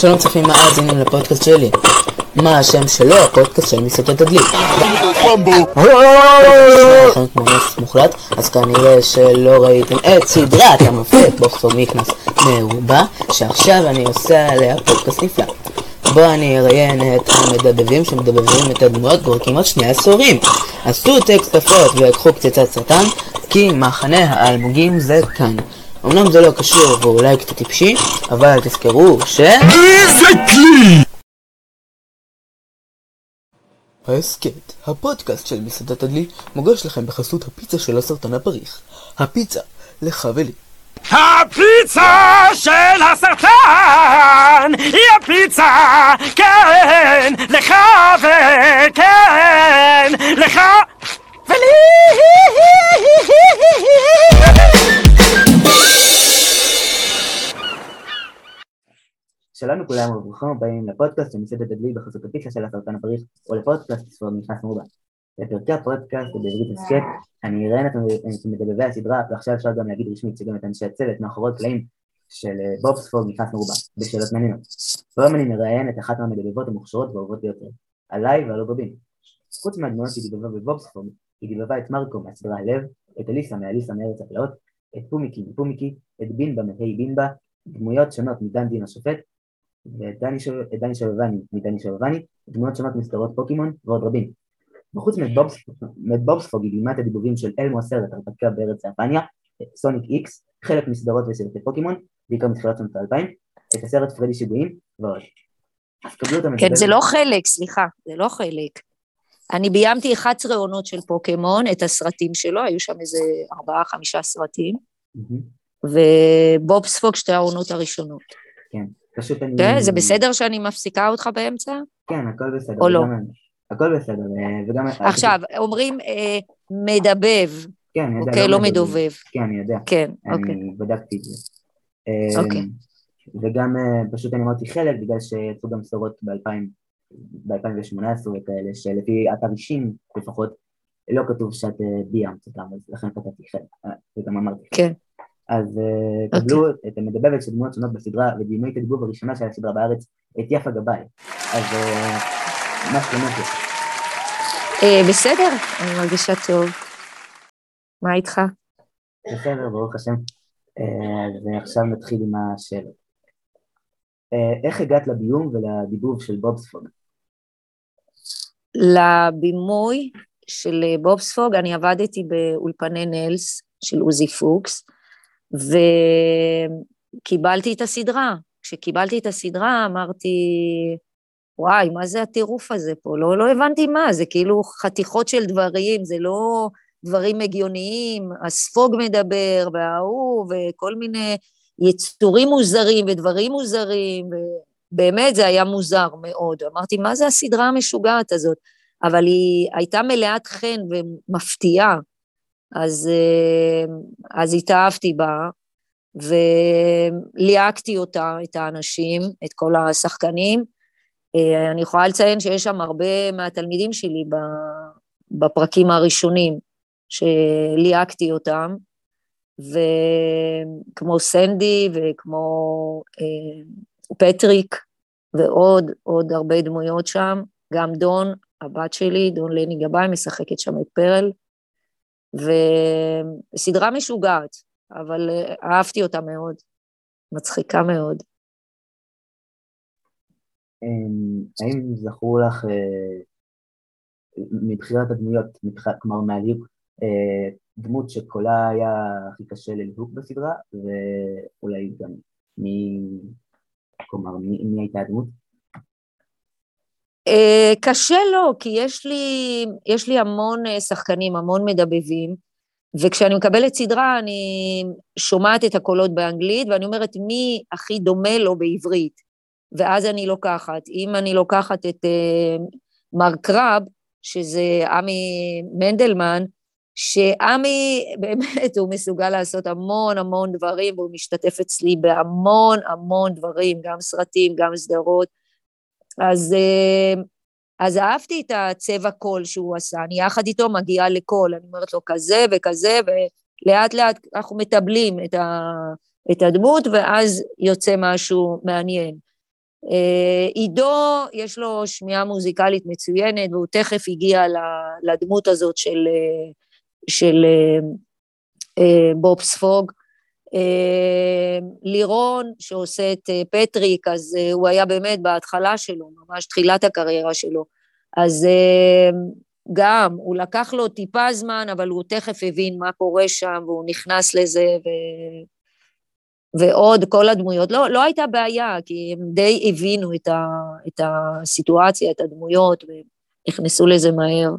שלום צופים מאזינים לפודקאסט שלי. מה השם שלו? הפודקאסט של מסעדות תדליק. כמו נס מוחלט, אז כנראה שלא ראיתם את סדרת המופת בוקסור מיקנס מרובה, שעכשיו אני עושה עליה פודקאסט נפלא. בו אני אראיין את המדבבים שמדבבים את הדמויות כבר כמעט שני עשורים. עשו טקסט הפות ויקחו קציצת סרטן, כי מחנה האלמוגים זה כאן. אמנם זה לא קשור ואולי קצת טיפשי, אבל תזכרו ש... איזה כלי! ההסכת, הפודקאסט של מסעדת הדלי, מוגש לכם בחסות הפיצה של הסרטן הפריך. הפיצה, לך ולי. הפיצה של הסרטן היא הפיצה, כן, לך וכן, לך ולי! שלום לכולם וברוכים הבאים לפודקאסט של מסעדת הדלי בחסות הפיצה של הסרטן הפריך, או לפודקאסט ספורט נכנס מרובה. בפרקי הפודקאסט ובעברית הסכת, אני אראיין את מדבבי הסדרה, ועכשיו אפשר גם להגיד רשמית שגם את אנשי הצוות מאחורי קלעים של בובספורד נכנס מרובה, בשאלות מעניינות. והיום אני מראיין את אחת מהמדבבות המוכשרות והאהובות ביותר, עליי ועל רבים. חוץ מהדמויות שהיא דיבבה בבובספורד, היא דיבבה את מרקו מהסדרה הלב, את אליסה מאליסה מארץ הפלאות, את פומיקי מפומיקי, את בינבה מהי בינבה, דמויות שונות מדן דין השופט, ואת דני שובבני מדני שובבני, דמויות שונות מסדרות פוקימון ועוד רבים. וחוץ מבובספוג היא בימת הדיבובים של אלמו הסרט הרפתקה בארץ יפניה, סוניק איקס, חלק מסדרות וסרטי פוקימון, בעיקר מתחילת שנות האלפיים, את הסרט פרדי שיגועים ועוד. אז קבלו את המדבר. כן, זה לא חלק, סליחה, זה לא חלק. אני ביימתי 11 עונות של פוקימון, את הסרטים שלו, היו שם איזה ארבעה, חמישה סרטים, ובובספוג שתי העונות הראשונות. כן. פשוט אני... כן, זה בסדר שאני מפסיקה אותך באמצע? כן, הכל בסדר. או לא? הכל בסדר, אה, וגם... עכשיו, אומרים אה, מדבב. כן, אני יודע. אוקיי, לא מדובב. כן, אני יודע. כן, אוקיי. אני בדקתי את זה. אוקיי. וגם פשוט אני אמרתי חלק, בגלל שיצאו גם סדרות ב-2018 וכאלה, שלפי אתר אישים לפחות, לא כתוב שאת ביימת אותם, אז לכן כתבתי חלק, וגם אמרתי חלק. כן. אז uh, קבלו okay. את המדבבת של דמויות שונות בסדרה ודימי את הדיבוב הראשונה של הסדרה בארץ, את יפה גבאי. אז uh, מה שלומך? Uh, בסדר, אני מרגישה טוב. מה איתך? בסדר, ברוך השם. Uh, ועכשיו נתחיל עם השאלות. איך הגעת לביום ולדיבוב של בובספוג? לבימוי של בובספוג, אני עבדתי באולפני נלס של עוזי פוקס, וקיבלתי את הסדרה. כשקיבלתי את הסדרה אמרתי, וואי, מה זה הטירוף הזה פה? לא, לא הבנתי מה, זה כאילו חתיכות של דברים, זה לא דברים הגיוניים, הספוג מדבר, וההוא, וכל מיני יצורים מוזרים ודברים מוזרים, ובאמת זה היה מוזר מאוד. אמרתי, מה זה הסדרה המשוגעת הזאת? אבל היא הייתה מלאת חן ומפתיעה. אז, אה, אז התאהבתי בה, וליהקתי אותה, את האנשים, את כל השחקנים. אה, אני יכולה לציין שיש שם הרבה מהתלמידים שלי בפרקים הראשונים, שליהקתי אותם, וכמו סנדי וכמו אה, פטריק ועוד, עוד הרבה דמויות שם, גם דון, הבת שלי, דון לני גבאי, משחקת שם את פרל. וסדרה משוגעת, אבל אה, אהבתי אותה מאוד, מצחיקה מאוד. אמ, האם זכור לך אה, מבחירת הדמויות, כלומר מהליהוק, אה, דמות שקולה היה הכי קשה לליהוק בסדרה, ואולי גם מי, כלומר, מי הייתה הדמות? אה, קשה לא, כי יש לי, יש לי המון אה, שחקנים, המון מדבבים, וכשאני מקבלת סדרה אני שומעת את הקולות באנגלית ואני אומרת מי הכי דומה לו בעברית, ואז אני לוקחת. אם אני לוקחת את uh, מר קרב, שזה עמי מנדלמן, שעמי באמת הוא מסוגל לעשות המון המון דברים והוא משתתף אצלי בהמון המון דברים, גם סרטים, גם סדרות. אז, אה, אז אהבתי את הצבע קול שהוא עשה, אני יחד איתו מגיעה לקול, אני אומרת לו כזה וכזה, ולאט לאט אנחנו מטבלים את, ה, את הדמות, ואז יוצא משהו מעניין. אה, עידו, יש לו שמיעה מוזיקלית מצוינת, והוא תכף הגיע לדמות הזאת של, אה, של בוב ספוג. לירון, שעושה את פטריק, אז הוא היה באמת בהתחלה שלו, ממש תחילת הקריירה שלו. אז גם, הוא לקח לו טיפה זמן, אבל הוא תכף הבין מה קורה שם, והוא נכנס לזה, ו... ועוד כל הדמויות. לא, לא הייתה בעיה, כי הם די הבינו את, ה, את הסיטואציה, את הדמויות, ונכנסו לזה מהר.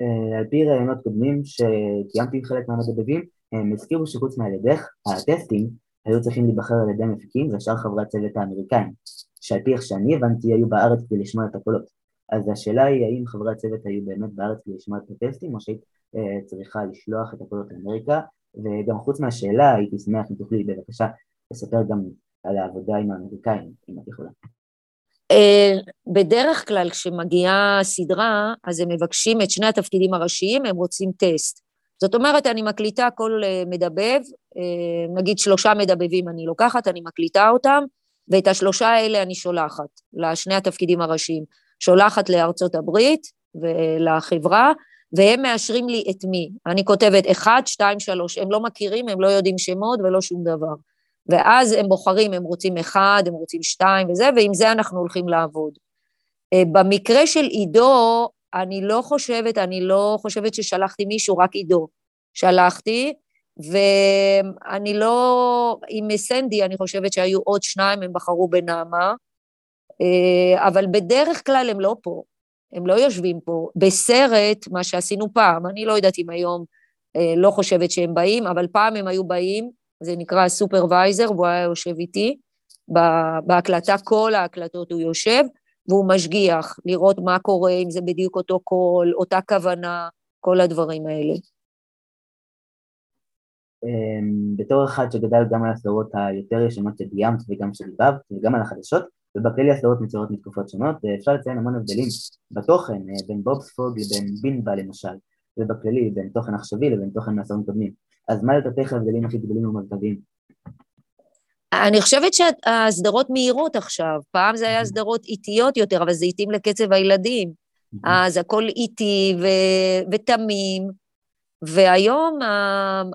אה, על פי ראיונות קודמים שקיימתי עם חלק מהמדבבים, הם הזכירו שחוץ מעל ידך, הטסטים היו צריכים להיבחר על ידי מפיקים ושאר חברי הצוות האמריקאים, שעל פי איך שאני הבנתי היו בארץ כדי לשמוע את הקולות. אז השאלה היא האם חברי הצוות היו באמת בארץ כדי לשמוע את הטסטים או שהיית אה, צריכה לשלוח את הקולות לאמריקה וגם חוץ מהשאלה הייתי שמח אם תוכלי בבקשה לספר גם על העבודה עם האמריקאים אם את יכולה. אה, בדרך כלל כשמגיעה סדרה אז הם מבקשים את שני התפקידים הראשיים הם רוצים טסט זאת אומרת אני מקליטה כל אה, מדבב נגיד שלושה מדבבים אני לוקחת אני מקליטה אותם ואת השלושה האלה אני שולחת לשני התפקידים הראשיים שולחת לארצות הברית ולחברה, והם מאשרים לי את מי. אני כותבת אחד, שתיים, שלוש, הם לא מכירים, הם לא יודעים שמות ולא שום דבר. ואז הם בוחרים, הם רוצים אחד, הם רוצים שתיים וזה, ועם זה אנחנו הולכים לעבוד. אה, במקרה של עידו, אני לא חושבת, אני לא חושבת ששלחתי מישהו, רק עידו. שלחתי, ואני לא, עם סנדי, אני חושבת שהיו עוד שניים, הם בחרו בנעמה, אה, אבל בדרך כלל הם לא פה, הם לא יושבים פה. בסרט, מה שעשינו פעם, אני לא יודעת אם היום אה, לא חושבת שהם באים, אבל פעם הם היו באים, זה נקרא supervisor, והוא היה יושב איתי, בהקלטה, כל ההקלטות הוא יושב, והוא משגיח, לראות מה קורה, אם זה בדיוק אותו קול, אותה כוונה, כל הדברים האלה. אמ, בתור אחד שגדל גם על הסדרות היותר ישנות שביימת וגם שדיבבת וגם על החדשות, ובכללי הסדרות מצוירות מתקופות שונות, ואפשר לציין המון הבדלים בתוכן אה, בין בובספוג לבין בינבה למשל, ובכללי בין תוכן עכשווי לבין תוכן מעשרים קודמים. אז מה לדעתך ההבדלים הכי גדולים ומרכזיים? אני חושבת שהסדרות מהירות עכשיו, פעם זה היה סדרות איטיות יותר, אבל זה איטים לקצב הילדים. אז הכל איטי ו- ותמים, והיום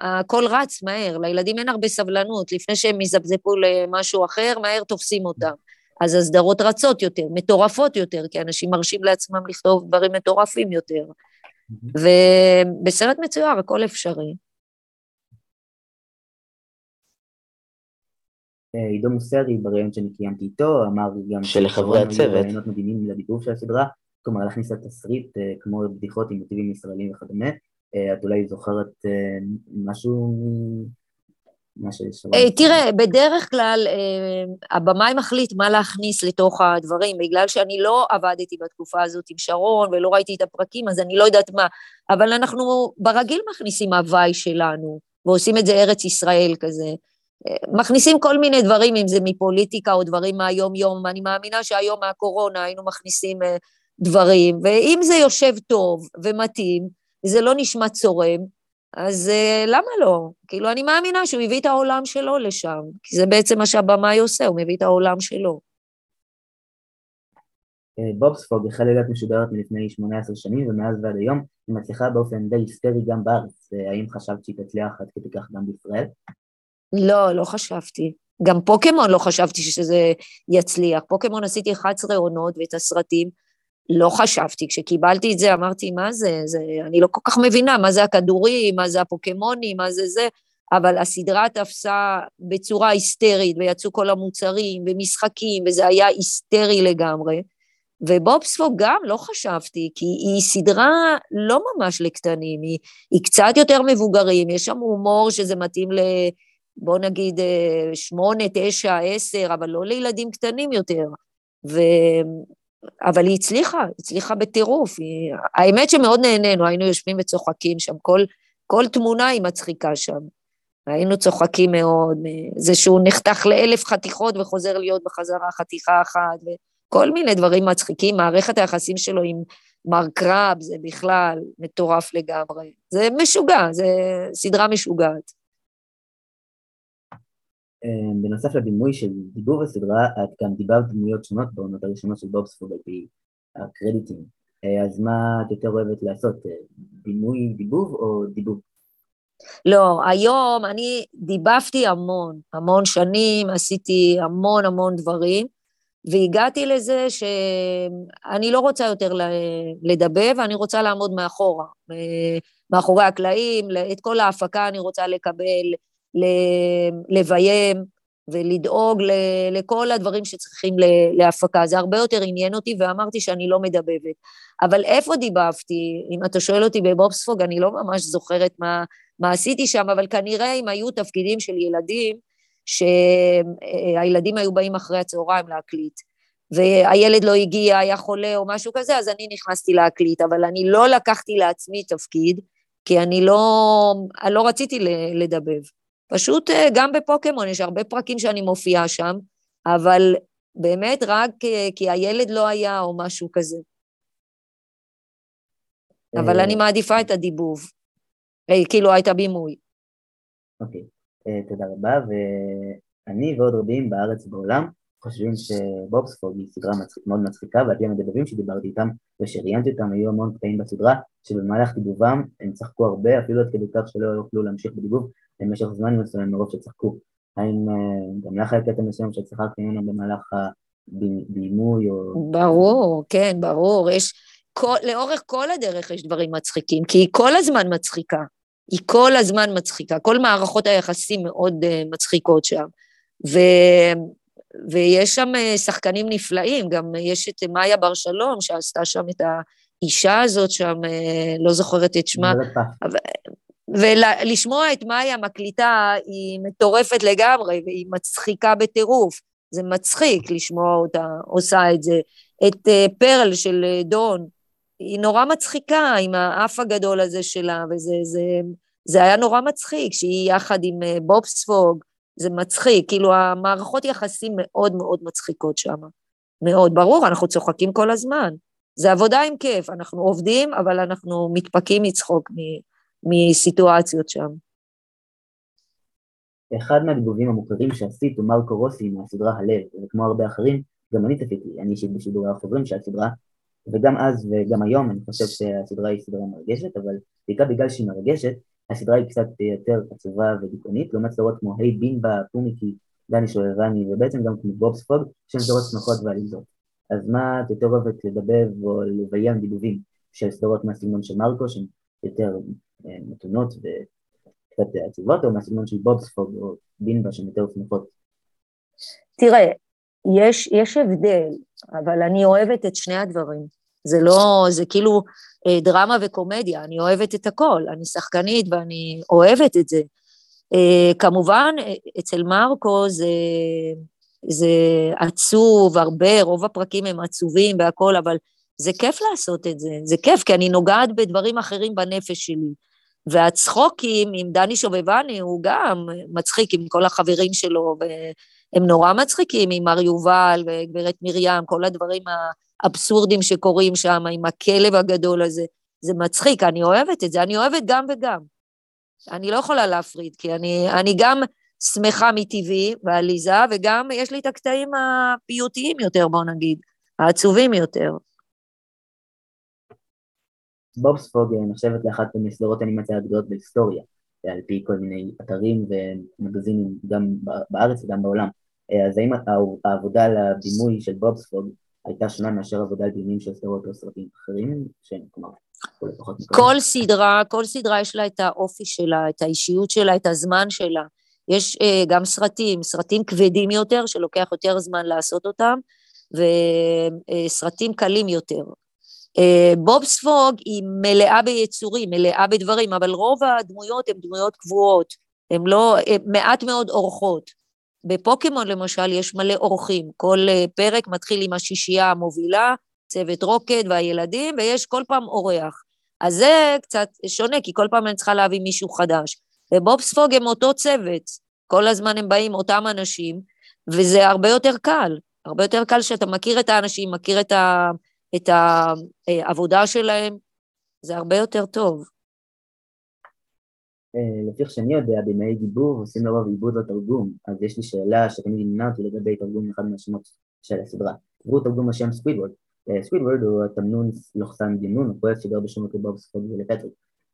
הכל רץ מהר, לילדים אין הרבה סבלנות, לפני שהם יזפזפו למשהו אחר, מהר תופסים אותם. אז הסדרות רצות יותר, מטורפות יותר, כי אנשים מרשים לעצמם לכתוב דברים מטורפים יותר. ובסרט מצויר הכל אפשרי. עידו מוסרי, בראיון שאני קיימתי איתו, אמר גם שלחברי הצוות. רעיונות מדהימים לדיבור של הסדרה, כלומר להכניס לתסריט אה, כמו בדיחות עם מוטיבים ישראלים וכדומה. אה, את אולי זוכרת משהו אה, תראה, בדרך כלל אה, הבמאי מחליט מה להכניס לתוך הדברים, בגלל שאני לא עבדתי בתקופה הזאת עם שרון ולא ראיתי את הפרקים, אז אני לא יודעת מה, אבל אנחנו ברגיל מכניסים הוואי שלנו, ועושים את זה ארץ ישראל כזה. אה, מכניסים כל מיני דברים, אם זה מפוליטיקה או דברים מהיום-יום, אני מאמינה שהיום מהקורונה היינו מכניסים דברים, ואם זה יושב טוב ומתאים, וזה לא נשמע צורם, אז uh, למה לא? כאילו, אני מאמינה שהוא הביא את העולם שלו לשם, כי זה בעצם מה שהבמאי עושה, הוא מביא את העולם שלו. אה, בובספוג החל להיות משודרת מלפני 18 שנים, ומאז ועד היום היא מצליחה באופן די היסטרי גם בארץ. אה, האם חשבת שהיא תצליח עד כדי כך גם בישראל? לא, לא חשבתי. גם פוקימון לא חשבתי שזה יצליח. פוקימון עשיתי 11 עונות ואת הסרטים, לא חשבתי, כשקיבלתי את זה אמרתי, מה זה? זה, אני לא כל כך מבינה מה זה הכדורים, מה זה הפוקמונים, מה זה זה, אבל הסדרה תפסה בצורה היסטרית, ויצאו כל המוצרים ומשחקים, וזה היה היסטרי לגמרי. ובובספוג גם לא חשבתי, כי היא סדרה לא ממש לקטנים, היא, היא קצת יותר מבוגרים, יש שם הומור שזה מתאים ל... בוא נגיד אה, שמונה, תשע, עשר, אבל לא לילדים קטנים יותר. ו... אבל היא הצליחה, הצליחה בטירוף. היא... האמת שמאוד נהנינו, היינו יושבים וצוחקים שם, כל, כל תמונה היא מצחיקה שם. היינו צוחקים מאוד, זה שהוא נחתך לאלף חתיכות וחוזר להיות בחזרה חתיכה אחת, וכל מיני דברים מצחיקים, מערכת היחסים שלו עם מר קרב זה בכלל מטורף לגמרי. זה משוגע, זה סדרה משוגעת. אה, בנוסף לבימוי של דיבוב הסדרה, את גם דיברת דמויות שונות בעונות הראשונות של בובספורד על פי הקרדיטים. אה, אז מה את יותר אוהבת לעשות, אה, בימוי דיבוב או דיבוב? לא, היום אני דיבבתי המון, המון שנים, עשיתי המון המון דברים, והגעתי לזה שאני לא רוצה יותר לדבב, אני רוצה לעמוד מאחורה, מאחורי הקלעים, את כל ההפקה אני רוצה לקבל, לביים ולדאוג לכל הדברים שצריכים להפקה. זה הרבה יותר עניין אותי, ואמרתי שאני לא מדבבת. אבל איפה דיבבתי? אם אתה שואל אותי בבובספוג, אני לא ממש זוכרת מה, מה עשיתי שם, אבל כנראה אם היו תפקידים של ילדים, שהילדים היו באים אחרי הצהריים להקליט, והילד לא הגיע, היה חולה או משהו כזה, אז אני נכנסתי להקליט, אבל אני לא לקחתי לעצמי תפקיד, כי אני לא, אני לא רציתי לדבב. פשוט אה, גם בפוקימון יש הרבה פרקים שאני מופיעה שם, אבל באמת רק כי הילד לא היה או משהו כזה. אבל אני אה, מעדיפה את הדיבוב, אה, כאילו את הבימוי. אוקיי, תודה רבה, ואני ועוד רבים בארץ ובעולם חושבים שבובספוג היא סדרה מצחיק, מאוד מצחיקה, ועל פי המדבבים שדיברתי איתם ושראיינתי אותם, היו המון קטעים בסדרה, שבמהלך דיבובם הם צחקו הרבה, אפילו עד כדי כך שלא יוכלו להמשיך בדיבוב במשך זמן מסוים מרוב שצחקו. האם אה, גם לך היה קטע מסוים שצחקת ממנו במהלך הבימוי או... ברור, כן, ברור. יש... כל, לאורך כל הדרך יש דברים מצחיקים, כי היא כל הזמן מצחיקה. היא כל הזמן מצחיקה. כל מערכות היחסים מאוד uh, מצחיקות שם. ו... ויש שם uh, שחקנים נפלאים, גם יש את מאיה בר שלום, שעשתה שם את האישה הזאת שם, לא זוכרת את שמה. ולשמוע את מאיה מקליטה היא מטורפת לגמרי, והיא מצחיקה בטירוף. זה מצחיק לשמוע אותה עושה את זה. את אה, פרל של אה, דון, היא נורא מצחיקה עם האף הגדול הזה שלה, וזה זה, זה היה נורא מצחיק, שהיא יחד עם אה, בובספוג, זה מצחיק, כאילו המערכות יחסים מאוד מאוד מצחיקות שם. מאוד, ברור, אנחנו צוחקים כל הזמן. זה עבודה עם כיף, אנחנו עובדים, אבל אנחנו מתפקים מצחוק מסיטואציות שם. אחד מהדיבובים המוכרים שעשית הוא מרקו רוסי מהסדרה הלב, וכמו הרבה אחרים, גם אני צפיתי, אני אישית בשידורי החוזרים של הסדרה, וגם אז וגם היום אני חושב שהסדרה היא סדרה מרגשת, אבל בעיקר בגלל שהיא מרגשת, הסדרה היא קצת יותר עצובה ודיכאונית, לעומת סדרות כמו היי בינבה, פומיקי, דני שואבני, ובעצם גם כמו בובספוג, שהן סדרות שמחות ועליזות. אז מה את יותר אוהבת לדבב או לביים דיבובים של סדרות מהסגנון של מרקו, שהן יותר מתונות וקצת עצובות, או מהסגנון של בובספוג או בינבה שהן יותר שמחות? תראה, יש, יש הבדל, אבל אני אוהבת את שני הדברים. זה לא, זה כאילו אה, דרמה וקומדיה, אני אוהבת את הכל, אני שחקנית ואני אוהבת את זה. אה, כמובן, אצל מרקו זה, זה עצוב הרבה, רוב הפרקים הם עצובים והכול, אבל זה כיף לעשות את זה, זה כיף, כי אני נוגעת בדברים אחרים בנפש שלי. והצחוקים עם דני שובבני הוא גם מצחיק עם כל החברים שלו, והם נורא מצחיקים עם מר יובל וגברת מרים, כל הדברים האבסורדים שקורים שם, עם הכלב הגדול הזה. זה מצחיק, אני אוהבת את זה, אני אוהבת גם וגם. אני לא יכולה להפריד, כי אני, אני גם שמחה מטבעי ועליזה, וגם יש לי את הקטעים הפיוטיים יותר, בוא נגיד, העצובים יותר. בובספוג נחשבת לאחת מסדרות האנימציה הגדולות בהיסטוריה, על פי כל מיני אתרים ומגזינים גם בארץ וגם בעולם. אז האם העבודה על הבימוי של בובספוג הייתה שונה מאשר עבודה על בימויים של סדרות או סרטים אחרים, שהם כלומר כל סדרה, כל סדרה יש לה את האופי שלה, את האישיות שלה, את הזמן שלה. יש uh, גם סרטים, סרטים כבדים יותר, שלוקח יותר זמן לעשות אותם, וסרטים קלים יותר. אה, בוב ספוג היא מלאה ביצורים, מלאה בדברים, אבל רוב הדמויות הן דמויות קבועות, הן לא, הן מעט מאוד אורחות. בפוקימון למשל יש מלא אורחים, כל אה, פרק מתחיל עם השישייה המובילה, צוות רוקד והילדים, ויש כל פעם אורח. אז זה קצת שונה, כי כל פעם אני צריכה להביא מישהו חדש. ובוב ספוג הם אותו צוות, כל הזמן הם באים אותם אנשים, וזה הרבה יותר קל. הרבה יותר קל שאתה מכיר את האנשים, מכיר את ה... את העבודה שלהם, זה הרבה יותר טוב. אה, לפי איך שאני יודע, בימי דיבור עושים לרוב עיבוד לתרגום, אז יש לי שאלה שתמיד נמנעת לגבי תרגום אחד מהשמות של הסדרה. תראו תרגום השם סקווידוורד. סקווידוורד הוא התמנון לוחסן גינון, הפרויקט שגר בשמות לבוב סקוויד ולפטריק.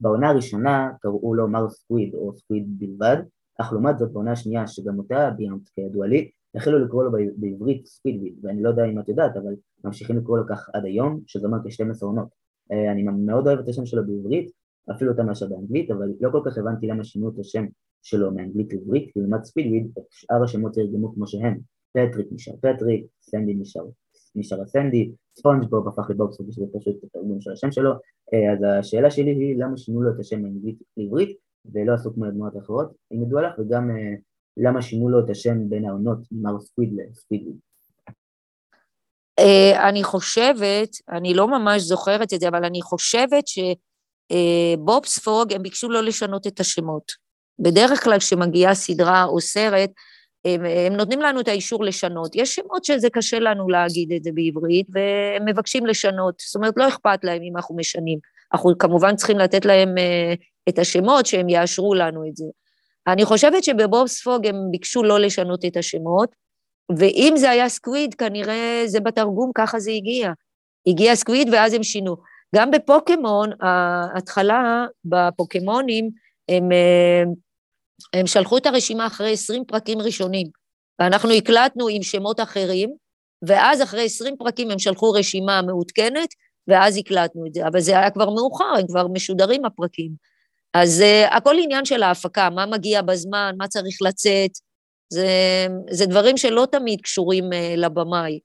בעונה הראשונה קראו לו מר סקוויד או סקוויד בלבד, אך לעומת זאת בעונה השנייה, שגם אותה ביאנט כידוע לי, החלו לקרוא לו בעברית סקווידוויד, ואני לא יודע אם את יודעת, אבל ממשיכים לקרוא לו כך עד היום, שזה אומר כ-12 עונות. אה, אני מאוד אוהב את השם שלו בעברית, אפילו יותר מאשר באנגלית, אבל לא כל כך הבנתי למה שינו את השם שלו מאנגלית לעברית, כי לעומת סקווידוויד, את שאר השמות תרגמו כמו שהם. פטריק נשאר פטריק, סנדי נשאר נשאר הסנדי, ספונג'בוב הפך לבובספוג בשביל פשוט התרגום של השם שלו, אה, אז השאלה שלי היא למה שינו לו את השם מאנגלית לעברית ולא עשו כמו לדמויות אחרות, אם ידוע לך, וגם אה, למה שינו לו את השם בין העונות ממר סקוויד לסקווידוויד. אה, אני חושבת, אני לא ממש זוכרת את זה, אבל אני חושבת שבובספוג, הם ביקשו לא לשנות את השמות. בדרך כלל כשמגיעה סדרה או סרט, הם, הם נותנים לנו את האישור לשנות. יש שמות שזה קשה לנו להגיד את זה בעברית, והם מבקשים לשנות. זאת אומרת, לא אכפת להם אם אנחנו משנים. אנחנו כמובן צריכים לתת להם uh, את השמות שהם יאשרו לנו את זה. אני חושבת שבבובספוג הם ביקשו לא לשנות את השמות, ואם זה היה סקוויד, כנראה זה בתרגום, ככה זה הגיע. הגיע סקוויד ואז הם שינו. גם בפוקימון, ההתחלה בפוקימונים, הם, אה, הם שלחו את הרשימה אחרי 20 פרקים ראשונים, ואנחנו הקלטנו עם שמות אחרים, ואז אחרי 20 פרקים הם שלחו רשימה מעודכנת, ואז הקלטנו את זה. אבל זה היה כבר מאוחר, הם כבר משודרים הפרקים. אז אה, הכל עניין של ההפקה, מה מגיע בזמן, מה צריך לצאת, זה, זה דברים שלא תמיד קשורים uh, לבמאי.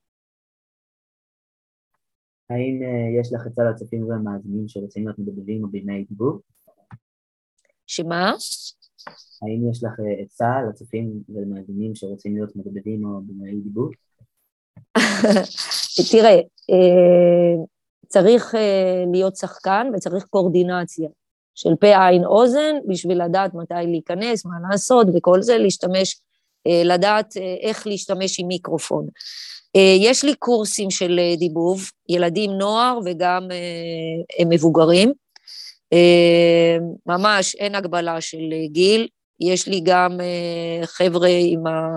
האם uh, יש לך עצה לצופים והמאזינים שרוצים להיות מדברים או בימי דיבור? שמה? האם יש לך עצה לצופים ולמאזינים שרוצים להיות מדברים או בימי דיבור? תראה, צריך להיות שחקן וצריך קואורדינציה. של פה, עין, אוזן, בשביל לדעת מתי להיכנס, מה לעשות וכל זה, להשתמש, אה, לדעת אה, איך להשתמש עם מיקרופון. אה, יש לי קורסים של דיבוב, ילדים, נוער וגם מבוגרים. ממש אין הגבלה של גיל, יש לי גם חבר'ה עם ה...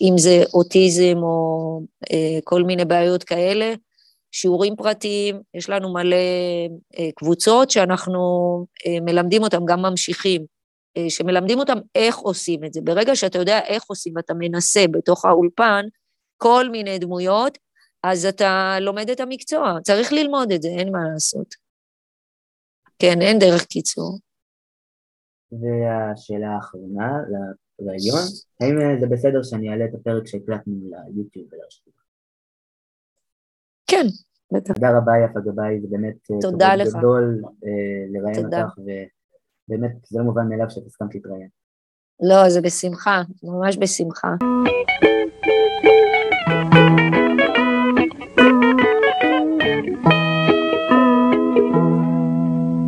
אם זה אוטיזם או כל מיני בעיות כאלה, שיעורים פרטיים, יש לנו מלא אה, קבוצות שאנחנו אה, מלמדים אותם, גם ממשיכים, אה, שמלמדים אותם איך עושים את זה. ברגע שאתה יודע איך עושים ואתה מנסה בתוך האולפן כל מיני דמויות, אז אתה לומד את המקצוע. צריך ללמוד את זה, אין מה לעשות. כן, אין דרך קיצור. והשאלה האחרונה לרעיון, האם זה בסדר שאני אעלה את הפרק שהקלטנו ליוטיוב ולרשתות? כן, בטח. תודה רבה יפה גבאי, זה באמת אה, תודה לך. גדול אה, לראיין אותך, ובאמת זה לא מובן מאליו שאת הסכמת להתראיין. לא, זה בשמחה, ממש בשמחה.